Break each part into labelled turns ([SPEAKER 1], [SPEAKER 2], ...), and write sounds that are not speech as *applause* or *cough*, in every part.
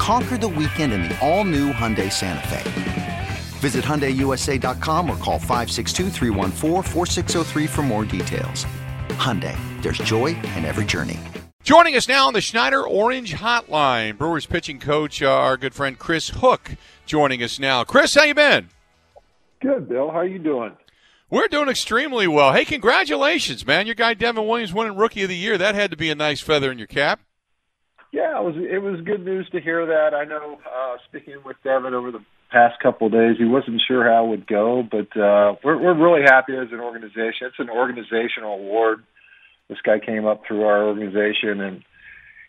[SPEAKER 1] Conquer the weekend in the all new Hyundai Santa Fe. Visit HyundaiUSA.com or call 562 for more details. Hyundai, there's joy in every journey.
[SPEAKER 2] Joining us now on the Schneider Orange Hotline, Brewers pitching coach, uh, our good friend Chris Hook, joining us now. Chris, how you been?
[SPEAKER 3] Good, Bill. How you doing?
[SPEAKER 2] We're doing extremely well. Hey, congratulations, man! Your guy Devin Williams winning Rookie of the Year. That had to be a nice feather in your cap.
[SPEAKER 3] Yeah, it was. It was good news to hear that. I know. Uh, speaking with Devin over the past couple of days, he wasn't sure how it would go, but uh, we're we're really happy as an organization. It's an organizational award. This guy came up through our organization, and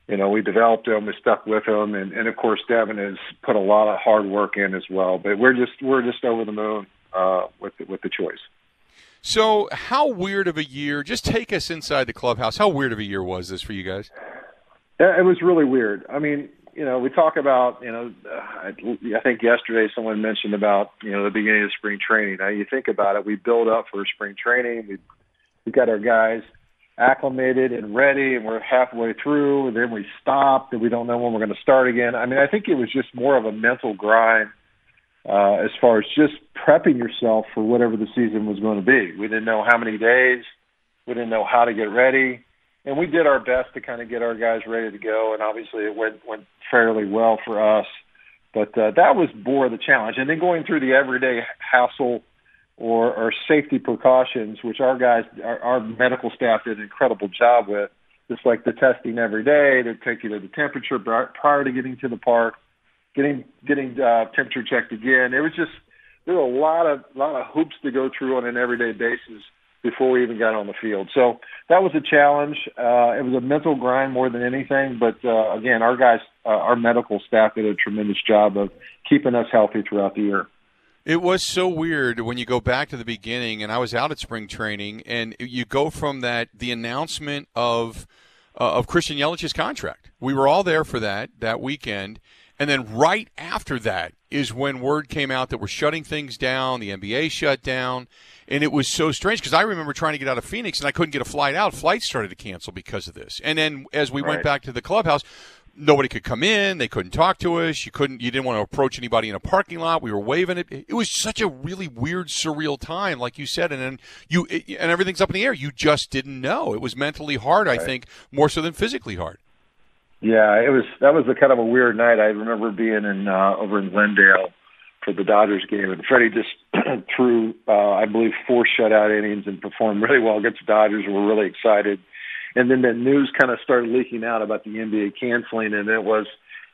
[SPEAKER 3] you know we developed him, we stuck with him, and, and of course Devin has put a lot of hard work in as well. But we're just we're just over the moon uh, with the, with the choice.
[SPEAKER 2] So, how weird of a year? Just take us inside the clubhouse. How weird of a year was this for you guys?
[SPEAKER 3] It was really weird. I mean, you know, we talk about, you know, I think yesterday someone mentioned about, you know, the beginning of spring training. Now you think about it, we build up for spring training. We we got our guys acclimated and ready, and we're halfway through, and then we stopped, and we don't know when we're going to start again. I mean, I think it was just more of a mental grind uh, as far as just prepping yourself for whatever the season was going to be. We didn't know how many days, we didn't know how to get ready, and we did our best to kind of get our guys ready to go. And obviously, it went went fairly well for us. But uh, that was more the challenge, and then going through the everyday hassle or, or safety precautions, which our guys, our, our medical staff did an incredible job with. Just like the testing every day, They take you to the temperature prior to getting to the park, getting getting uh, temperature checked again. It was just there were a lot of lot of hoops to go through on an everyday basis before we even got on the field. So that was a challenge. Uh, it was a mental grind more than anything. But uh, again, our guys, uh, our medical staff did a tremendous job of keeping us healthy throughout the year.
[SPEAKER 2] It was so weird when you go back to the beginning, and I was out at spring training, and you go from that the announcement of uh, of Christian Yelich's contract. We were all there for that that weekend, and then right after that is when word came out that we're shutting things down. The NBA shut down, and it was so strange because I remember trying to get out of Phoenix and I couldn't get a flight out. Flights started to cancel because of this. And then as we right. went back to the clubhouse, nobody could come in. They couldn't talk to us. You couldn't. You didn't want to approach anybody in a parking lot. We were waving it. It was such a really weird, surreal time, like you said. And then you it, and everything's up in the air. You just didn't know. It was mentally hard. Right. I think more so than physically hard.
[SPEAKER 3] Yeah, it was. That was a kind of a weird night. I remember being in uh, over in Glendale for the Dodgers game, and Freddie just *clears throat* threw, uh, I believe, four shutout innings and performed really well against the Dodgers. We were really excited, and then the news kind of started leaking out about the NBA canceling, and it was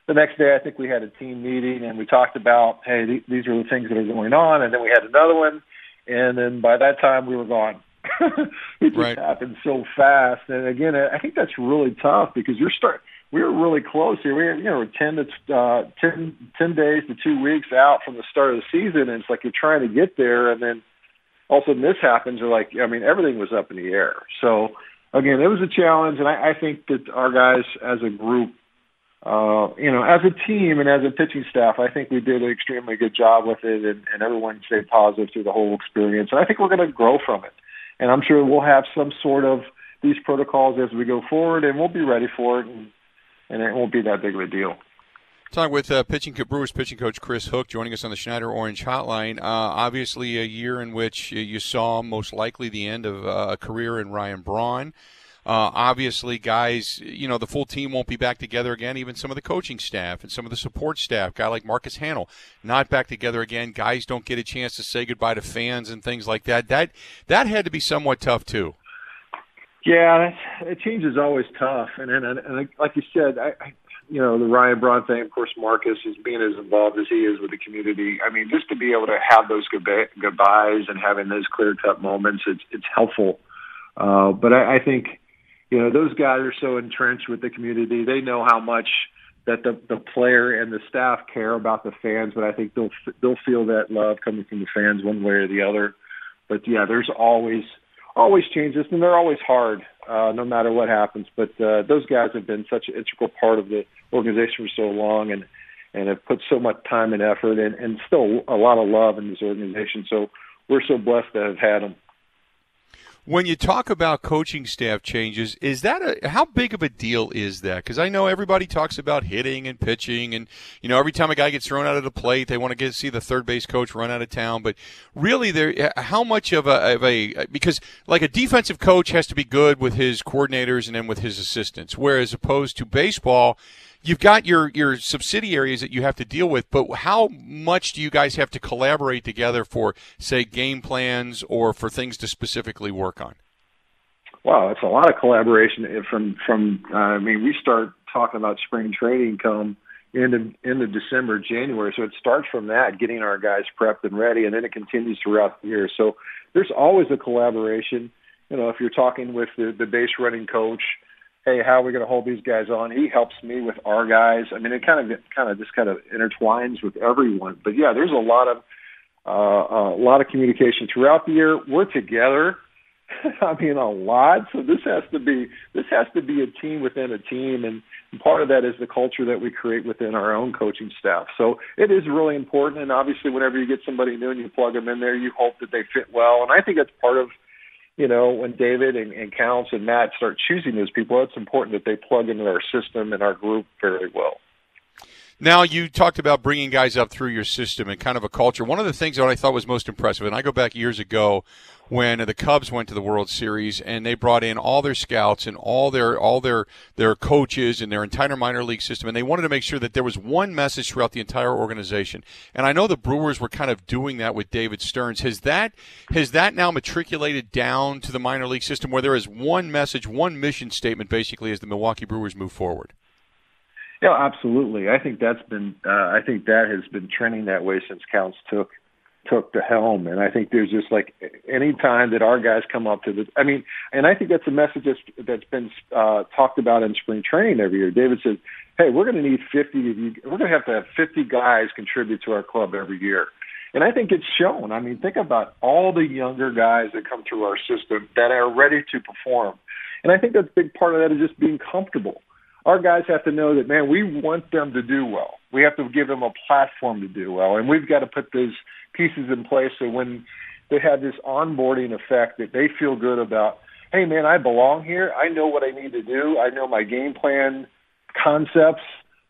[SPEAKER 3] the next day. I think we had a team meeting, and we talked about, hey, th- these are the things that are going on, and then we had another one, and then by that time we were gone. *laughs* it just right. happened so fast, and again, I think that's really tough because you're start we were really close here. We were, you know, 10 to uh, 10, 10 days to two weeks out from the start of the season, and it's like you're trying to get there, and then all of a sudden this happens. You're like, I mean, everything was up in the air. So again, it was a challenge, and I, I think that our guys as a group, uh, you know, as a team and as a pitching staff, I think we did an extremely good job with it, and, and everyone stayed positive through the whole experience. And I think we're going to grow from it, and I'm sure we'll have some sort of these protocols as we go forward, and we'll be ready for it. And, and it won't be that big of a deal.
[SPEAKER 2] Talking with uh, pitching Brewers pitching coach Chris Hook joining us on the Schneider Orange Hotline. Uh, obviously, a year in which you saw most likely the end of uh, a career in Ryan Braun. Uh, obviously, guys, you know the full team won't be back together again. Even some of the coaching staff and some of the support staff, guy like Marcus Hanel, not back together again. Guys don't get a chance to say goodbye to fans and things like that. That that had to be somewhat tough too.
[SPEAKER 3] Yeah, it change is always tough, and and, and like you said, I, I you know the Ryan Braun thing. Of course, Marcus is being as involved as he is with the community. I mean, just to be able to have those goodbyes and having those clear cut moments, it's it's helpful. Uh, but I, I think you know those guys are so entrenched with the community. They know how much that the the player and the staff care about the fans. But I think they'll they'll feel that love coming from the fans one way or the other. But yeah, there's always always changes, and they're always hard, uh, no matter what happens. But uh, those guys have been such an integral part of the organization for so long, and and have put so much time and effort, and, and still a lot of love in this organization. So we're so blessed to have had them.
[SPEAKER 2] When you talk about coaching staff changes, is that a how big of a deal is that? Because I know everybody talks about hitting and pitching, and you know every time a guy gets thrown out of the plate, they want to get see the third base coach run out of town. But really, there how much of a, of a because like a defensive coach has to be good with his coordinators and then with his assistants, whereas opposed to baseball you've got your your subsidiaries that you have to deal with, but how much do you guys have to collaborate together for, say, game plans or for things to specifically work on?
[SPEAKER 3] Wow, it's a lot of collaboration from from. Uh, I mean, we start talking about spring training come into into December, January. So it starts from that, getting our guys prepped and ready, and then it continues throughout the year. So there's always a collaboration. You know, if you're talking with the, the base running coach, hey, how are we going to hold these guys on? He helps me with our guys. I mean, it kind of kind of just kind of intertwines with everyone. But yeah, there's a lot of uh, a lot of communication throughout the year. We're together. *laughs* I mean, a lot. So this has to be this has to be a team within a team, and part of that is the culture that we create within our own coaching staff. So it is really important. And obviously, whenever you get somebody new and you plug them in there, you hope that they fit well. And I think that's part of you know, when David and, and Counsell and Matt start choosing those people, it's important that they plug into our system and our group very well.
[SPEAKER 2] Now, you talked about bringing guys up through your system and kind of a culture. One of the things that I thought was most impressive, and I go back years ago when the Cubs went to the World Series and they brought in all their scouts and all their all their their coaches and their entire minor league system, and they wanted to make sure that there was one message throughout the entire organization. And I know the Brewers were kind of doing that with David Stearns. Has that has that now matriculated down to the minor league system where there is one message, one mission statement, basically, as the Milwaukee Brewers move forward?
[SPEAKER 3] Yeah, absolutely. I think that's been uh, I think that has been trending that way since Counsell took took the helm. And I think there's just like any time that our guys come up to the, I mean, and I think that's a message that's, that's been uh, talked about in spring training every year. David says, hey, we're going to need 50 of you, we're going to have to have 50 guys contribute to our club every year. And I think it's shown. I mean, think about all the younger guys that come through our system that are ready to perform. And I think that's a big part of that is just being comfortable our guys have to know that, man, we want them to do well. We have to give them a platform to do well, and we've got to put those pieces in place so when they have this onboarding effect that they feel good about, hey, man, I belong here. I know what I need to do. I know my game plan concepts.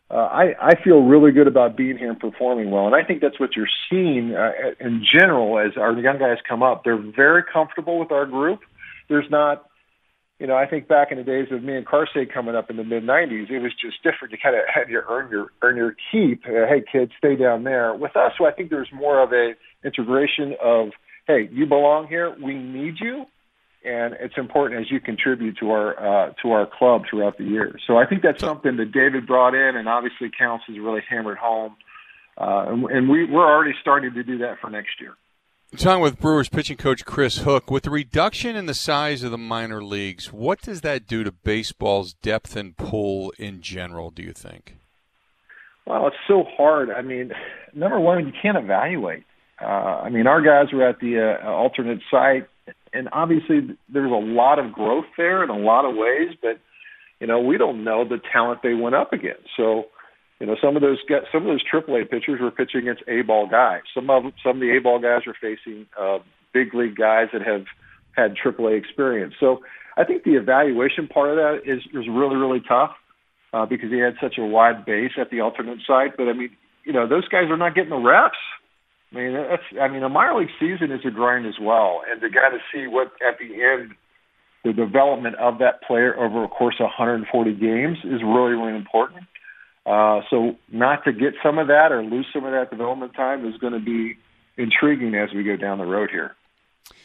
[SPEAKER 3] Uh, I, I feel really good about being here and performing well. And I think that's what you're seeing uh, in general as our young guys come up. They're very comfortable with our group. There's not you know, I think back in the days of me and Carsey coming up in the mid '90s, it was just different. You kind of had to earn your earn your keep. Uh, hey, kids, stay down there. With us, so I think there's more of a integration of, hey, you belong here. We need you, and it's important as you contribute to our uh, to our club throughout the year. So I think that's something that David brought in, and obviously Counsell has really hammered home. Uh, and, and we, we're already starting to do that for next year.
[SPEAKER 2] Talking with Brewers pitching coach Chris Hook, with the reduction in the size of the minor leagues, what does that do to baseball's depth and pull in general? Do you think?
[SPEAKER 3] Well, it's so hard. I mean, number one, you can't evaluate. Uh, I mean, our guys were at the uh, alternate site, and obviously there's a lot of growth there in a lot of ways, but you know we don't know the talent they went up against. So you know, some of those some of those AAA pitchers were pitching against A ball guys. Some of some of the A ball guys are facing uh, big league guys that have had AAA experience. So I think the evaluation part of that is is really really tough uh, because he had such a wide base at the alternate site. But I mean, you know, those guys are not getting the reps. I mean, that's I mean, a minor league season is a grind as well, and to kind of see what at the end the development of that player over a course of 140 games is really really important. Uh, so not to get some of that or lose some of that development time is going to be intriguing as we go down the road here.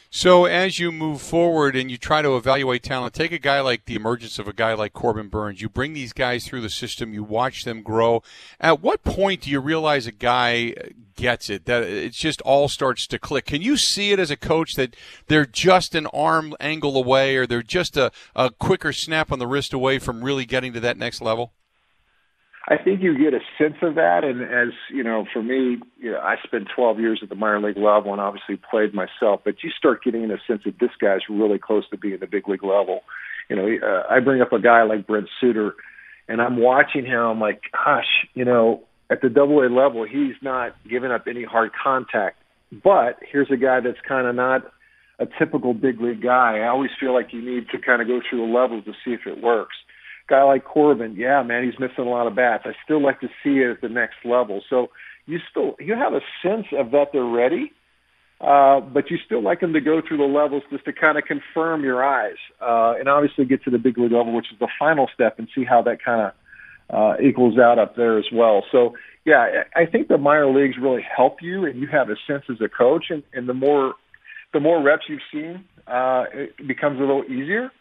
[SPEAKER 2] So as you move forward and you try to evaluate talent, take a guy like the emergence of a guy like Corbin Burnes. You bring these guys through the system. You watch them grow. At what point do you realize a guy gets it? That it just all starts to click. Can you see it as a coach that they're just an arm angle away, or they're just a, a quicker snap on the wrist away from really getting to that next level?
[SPEAKER 3] I think you get a sense of that, and as you know, for me, you know, I spent 12 years at the minor league level and obviously played myself. But you start getting a sense that this guy's really close to being the big league level. You know, uh, I bring up a guy like Brent Suter, and I'm watching him. I'm like, gosh, you know, at the Double A level, he's not giving up any hard contact. But here's a guy that's kind of not a typical big league guy. I always feel like you need to kind of go through the levels to see if it works guy like Corbin, yeah, man, he's missing a lot of bats. I still like to see it at the next level. So you still you have a sense of that they're ready, uh, but you still like them to go through the levels just to kind of confirm your eyes, uh, and obviously get to the big league level, which is the final step, and see how that kind of uh, equals out up there as well. So yeah, I think the minor leagues really help you, and you have a sense as a coach, and, and the more the more reps you've seen, uh, it becomes a little easier.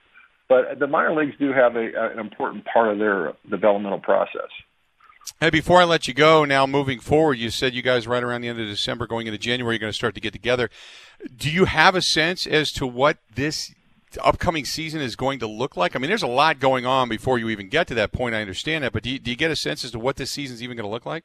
[SPEAKER 3] But the minor leagues do have a, an important part of their developmental process.
[SPEAKER 2] Hey, before I let you go, now moving forward, you said you guys right around the end of December, going into January, you're going to start to get together. Do you have a sense as to what this upcoming season is going to look like? I mean, there's a lot going on before you even get to that point. I understand that, but do you, do you get a sense as to what this season's even going to look like?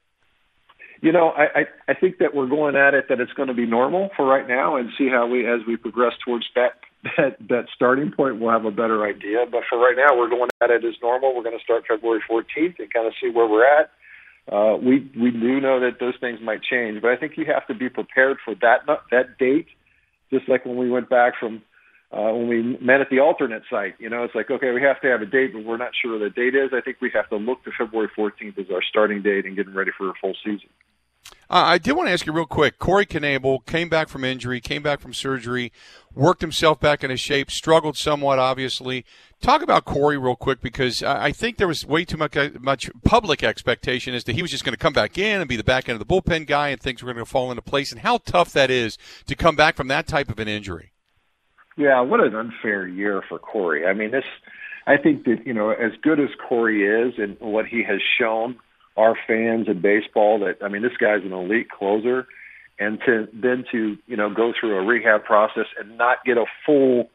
[SPEAKER 3] You know, I, I I think that we're going at it that it's going to be normal for right now, and see how we as we progress towards that that that starting point, we'll have a better idea. But for right now, we're going at it as normal. We're going to start February 14th and kind of see where we're at. Uh, we we do know that those things might change, but I think you have to be prepared for that that date. Just like when we went back from uh, when we met at the alternate site, you know, it's like okay, we have to have a date, but we're not sure what the date is. I think we have to look to February 14th as our starting date and getting ready for a full season.
[SPEAKER 2] Uh, I did want to ask you real quick. Corey Knebel came back from injury, came back from surgery, worked himself back into shape, struggled somewhat, obviously. Talk about Corey real quick because I think there was way too much, uh, much public expectation as to he was just going to come back in and be the back end of the bullpen guy and things were going to fall into place and how tough that is to come back from that type of an injury.
[SPEAKER 3] Yeah, what an unfair year for Corey. I mean, this, I think that, you know, as good as Corey is and what he has shown our fans in baseball that I mean this guy's an elite closer. And to then to you know go through a rehab process and not get a full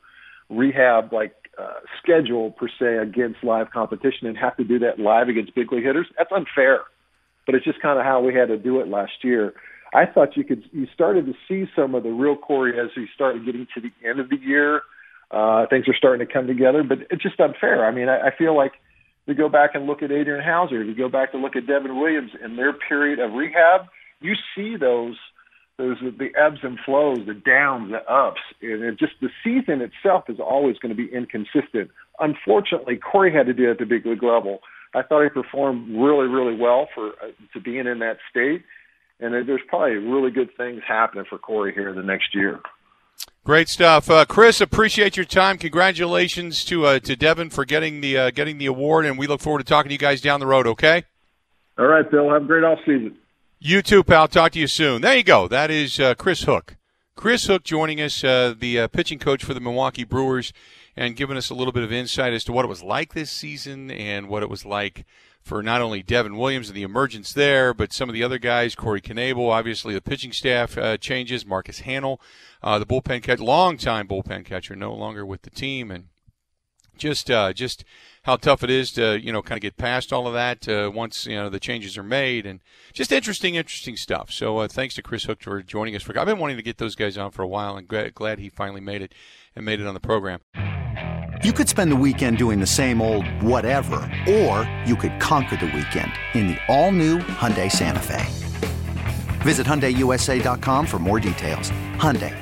[SPEAKER 3] rehab like uh, schedule per se against live competition and have to do that live against big league hitters that's unfair. But it's just kind of how we had to do it last year. I thought you could you started to see some of the real Corey as he started getting to the end of the year. Uh things are starting to come together but it's just unfair. I mean I, I feel like to go back and look at Adrian Houser, to go back to look at Devin Williams in their period of rehab, you see those those the ebbs and flows, the downs, the ups, and it just the season itself is always going to be inconsistent. Unfortunately, Corey had to do it at the big league level. I thought he performed really, really well for uh, to being in that state, and there's probably really good things happening for Corey here the next year.
[SPEAKER 2] Great stuff, uh, Chris. Appreciate your time. Congratulations to uh, to Devin for getting the uh, getting the award, and we look forward to talking to you guys down the road. Okay.
[SPEAKER 3] All right, Bill. Have a great off season.
[SPEAKER 2] You too, pal. Talk to you soon. There you go. That is uh, Chris Hook. Chris Hook joining us, uh, the uh, pitching coach for the Milwaukee Brewers, and giving us a little bit of insight as to what it was like this season and what it was like for not only Devin Williams and the emergence there, but some of the other guys, Corey Knebel, obviously the pitching staff uh, changes, Marcus Hanel, uh, the bullpen catcher, long time bullpen catcher, no longer with the team, and just uh, just how tough it is to you know kind of get past all of that uh, once you know the changes are made, and just interesting, interesting stuff. So uh, thanks to Chris Hook for joining us. For I've been wanting to get those guys on for a while, and glad, glad he finally made it and made it on the program.
[SPEAKER 1] You could spend the weekend doing the same old whatever, or you could conquer the weekend in the all-new Hyundai Santa Fe. Visit HyundaiUSA.com for more details. Hyundai,